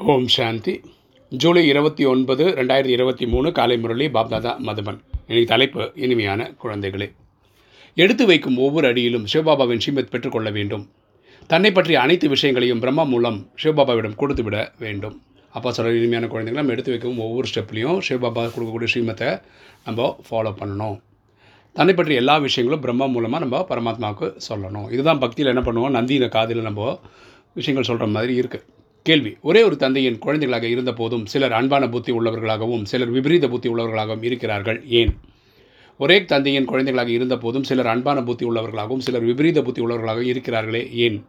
ஓம் சாந்தி. ஜூலை இருபத்தி ஒன்பது ரெண்டாயிரத்தி இருபத்தி மூணு காலை முரளி பாப்தாதா மதுபன். இன்னைக்கு தலைப்பு இனிமையான குழந்தைகளே. எடுத்து வைக்கும் ஒவ்வொரு அடியிலும் சிவபாபாவின் ஸ்ரீமத் பெற்றுக்கொள்ள வேண்டும். தன்னை பற்றிய அனைத்து விஷயங்களையும் பிரம்மா மூலம் சிவபாபாவிடம் கொடுத்து விட வேண்டும். அப்பா சொல்கிற இனிமையான குழந்தைகளை நம்ம எடுத்து வைக்கும் ஒவ்வொரு ஸ்டெப்லேயும் சிவபாபா கொடுக்கக்கூடிய ஸ்ரீமத்தை நம்ம ஃபாலோ பண்ணணும். தன்னை பற்றிய எல்லா விஷயங்களும் பிரம்மா மூலமாக நம்ம பரமாத்மாவுக்கு சொல்லணும். இதுதான் பக்தியில் என்ன பண்ணுவோம்? நந்தின காதில் நம்ம விஷயங்கள் சொல்கிற மாதிரி இருக்குது கேள்வி. ஒரே ஒரு தந்தையின் குழந்தைகளாக இருந்த போதும் சிலர் அன்பான புத்தி உள்ளவர்களாகவும் சிலர் விபரீத புத்தி உள்ளவர்களாகவும் இருக்கிறார்கள். ஏன்? ஒரே தந்தையின் குழந்தைகளாக இருந்த போதும் சிலர் அன்பான புத்தி உள்ளவர்களாகவும் சிலர் விபரீத புத்தி உள்ளவர்களாகவும் இருக்கிறார்களே. ஏன்?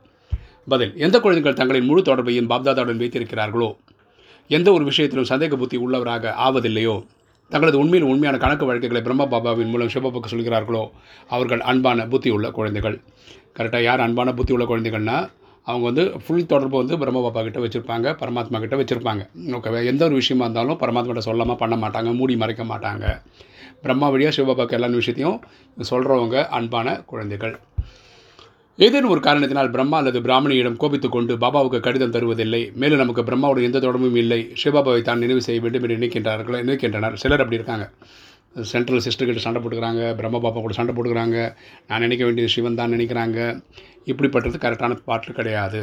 பதில். எந்த குழந்தைகள் தங்களின் முழு தொடர்பையும் பாப்தாதாவுடன் வைத்திருக்கிறார்களோ? எந்த ஒரு விஷயத்திலும் சந்தேக புத்தி உள்ளவராக ஆவதில்லையோ? தங்களது உண்மையில் உண்மையான கணக்கு வழக்குகளை பிரம்ம பாபாவின் மூலம் சிவபாபாக்கு சொல்கிறார்களோ? அவர்கள் அன்பான புத்தி உள்ள குழந்தைகள். கரெக்டாக யார் அன்பான புத்தி உள்ள குழந்தைகள்னால் அவங்க வந்து ஃபுல் தொடர்பு வந்து பிரம்ம பாப்பா கிட்ட வச்சுருப்பாங்க பரமாத்மா கிட்ட வச்சுருப்பாங்க. ஓகேவா எந்த ஒரு விஷயமா இருந்தாலும் பரமாத்மா கிட்ட சொல்லாமல் பண்ண மாட்டாங்க மூடி மறைக்க மாட்டாங்க. பிரம்மா வழியாக சிவபாபாக்கு எல்லா விஷயத்தையும் சொல்கிறவங்க அன்பான குழந்தைகள். ஏதேனும் ஒரு காரணத்தினால் பிரம்மா அல்லது பிராமணியிடம் கோபித்து கொண்டு பாபாவுக்கு கடிதம் தருவதில்லை. மேலும் நமக்கு பிரம்மாவுடன் எந்த தொடர்பும் இல்லை. சிவபாபாவை தான் நினைவு செய்ய வேண்டும் என்று நினைக்கின்றார்கள் நினைக்கின்றனர். சிலர் அப்படி இருக்காங்க. சென்ட்ரல் சிஸ்டர்கிட்ட சண்டை போட்டுக்கிறாங்க பிரம்ம பாப்பா கூட சண்டை போட்டுக்கிறாங்க. நான் நினைக்க வேண்டியது சிவன் தான் நினைக்கிறாங்க. இப்படிப்பட்டது கரெக்டான பாட்டு கிடையாது.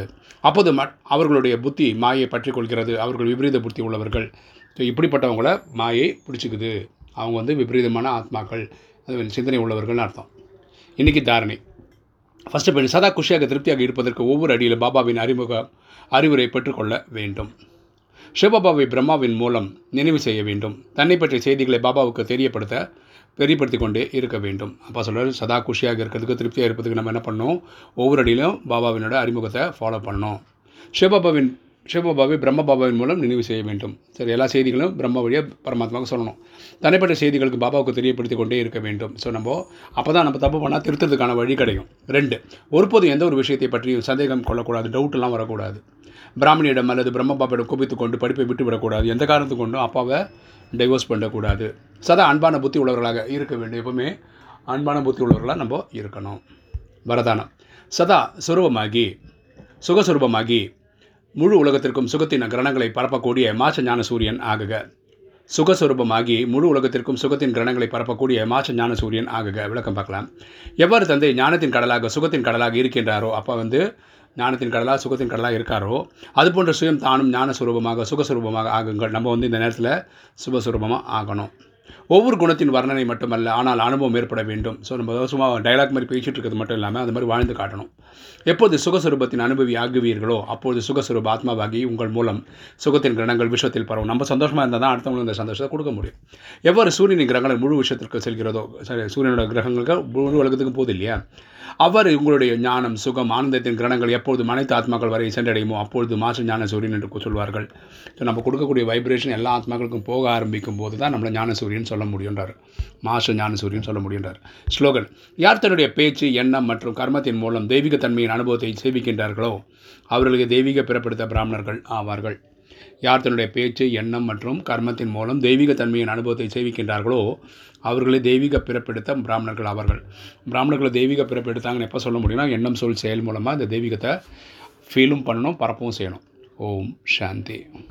அப்போது ம அவர்களுடைய புத்தி மாயை பற்றி கொள்கிறது. அவர்கள் விபரீத புத்தி உள்ளவர்கள். ஸோ இப்படிப்பட்டவங்கள மாயை பிடிச்சிக்குது. அவங்க வந்து விபரீதமான ஆத்மாக்கள். அது சிந்தனை உள்ளவர்கள்னு அர்த்தம். இன்றைக்கி தாரணை. ஃபஸ்ட்டு பெண் சதா குஷியாக திருப்தியாக இருப்பதற்கு ஒவ்வொரு அடியில் பாபாவின் அறிமுக அறிவுரை பெற்றுக்கொள்ள வேண்டும். சிவபாபாவை பிரம்மாவின் மூலம் நினைவு செய்ய வேண்டும். தன்னை பற்றிய செய்திகளை பாபாவுக்கு தெரியப்படுத்த தெரியப்படுத்தி கொண்டே இருக்க வேண்டும். அப்பா சொல்கிறார் சதா குஷியாக இருக்கிறதுக்கு திருப்தியாக இருப்பதுக்கு நம்ம என்ன பண்ணணும்? ஒவ்வொரு அடியிலும் பாபாவினோட அறிமுகத்தை ஃபாலோ பண்ணணும். சிவபாபாவின் சிவபாபாவை பிரம்ம பாபாவின் மூலம் நினைவு செய்ய வேண்டும். சரி எல்லா செய்திகளும் பிரம்ம வழியாக பரமாத்மாவுக்கு சொல்லணும். தனிப்பட்ட செய்திகளுக்கு பாபாவுக்கு தெரியப்படுத்தி கொண்டே இருக்க வேண்டும். ஸோ நம்ம அப்போ தான் நம்ம தப்பு பண்ணால் திருத்துறதுக்கான வழி கிடைக்கும் ரெண்டு ஒருபோதும் எந்த ஒரு விஷயத்தை பற்றியும் சந்தேகம் கொள்ளக்கூடாது டவுட்டெல்லாம் வரக்கூடாது. பிராமணியிடம் அல்லது பிரம்ம பாபாவிடம் கோபித்து கொண்டு படிப்பை விட்டு விடக்கூடாது. எந்த காரணத்துக்கு கொண்டும் அப்பாவை டைவோர்ஸ் பண்ணக்கூடாது. சதா அன்பான புத்தி உள்ளவர்களாக இருக்க வேண்டும். எப்பவுமே அன்பான புத்தி உள்ளவர்களாக நம்ம இருக்கணும். வரதானம். சதா சுரூபமாகி சுகஸ்வரூபமாகி முழு உலகத்திற்கும் சுகத்தின் கிரணங்களை பரப்பக்கூடிய மாச ஞான சூரியன் ஆகுக. சுகஸ்வரூபமாகி முழு உலகத்திற்கும் சுகத்தின் கிரணங்களை பரப்பக்கூடிய மாச ஞான சூரியன் ஆகுக. விளக்கம் பார்க்கலாம். எவ்வாறு தந்தை ஞானத்தின் கடலாக சுகத்தின் கடலாக இருக்கின்றாரோ அப்போ வந்து ஞானத்தின் கடலாக சுகத்தின் கடலாக இருக்காரோ அது போன்ற சுயம் தானும் ஞானஸ்வரூபமாக சுரூபமாக சுகஸ்வரூபமாக ஆகுங்கள். நம்ம வந்து இந்த நேரத்தில் சுபஸ்வரூபமாக ஆகணும். ஒவ்வொரு குணத்தின் வர்ணனை மட்டுமல்ல ஆனால் அனுபவம் ஏற்பட வேண்டும். ஸோ நம்ம சும்மா டைலாக் மாதிரி பேசிகிட்டு இருக்கிறது மட்டும் இல்லாமல் அது மாதிரி வாழ்ந்து காட்டணும். எப்போது சுகஸ்வரூபத்தின் அனுபவி ஆகுவீர்களோ அப்போது சுகஸ்வரூப ஆத்மாவாகி உங்கள் மூலம் சுகத்தின் கிரகங்கள் விஷயத்தில் பரவும். நம்ம சந்தோஷமாக இருந்தால் தான் அடுத்தவங்களுக்கு இந்த சந்தோஷத்தை கொடுக்க முடியும். எவ்வாறு சூரியனின் கிரகங்கள் முழு விஷயத்திற்கு செல்கிறதோ சரி சூரியனோட கிரகங்களுக்கு முழு உலகத்துக்கு போகுது இல்லையா? அவ்வாறு உங்களுடைய ஞானம் சுகம் ஆனந்தத்தின் கிரணங்கள் எப்பொழுது அனைத்து ஆத்மாக்கள் வரை சென்றடையுமோ அப்பொழுது மாசு ஞான சூரியன் என்று சொல்வார்கள். ஸோ நம்ம கொடுக்கக்கூடிய வைப்ரேஷன் எல்லா ஆத்மாக்களுக்கும் போக ஆரம்பிக்கும் போது தான் நம்மளை ஞான சூரியன் சொல்ல முடியுன்றார். மாச ஞான சூரியன் சொல்ல முடியுன்றார். ஸ்லோகன் யார் தன்னுடைய பேச்சு எண்ணம் மற்றும் கர்மத்தின் மூலம் தெய்வீக தன்மையின் அனுபவத்தை சேவிக்கின்றார்களோ அவர்களுக்கு தெய்வீக பிறப்படுத்த பிராமணர்கள் ஆவார்கள். யார் தன்னுடைய பேச்சு எண்ணம் மற்றும் கர்மத்தின் மூலம் தெய்வீக தன்மையின் அனுபவத்தை சேவிக்கின்றார்களோ அவர்களை தெய்வீக பிறப்பெடுத்த பிராமணர்கள் ஆவார்கள். பிராமணர்களை தெய்வீக பிறப்பெடுத்தாங்கன்னு எப்போ சொல்ல முடியும்னா எண்ணம் சொல் செயல் மூலமாக இந்த தெய்வீகத்தை ஃபீலும் பண்ணணும் பரப்பவும் செய்யணும். ஓம் சாந்தி.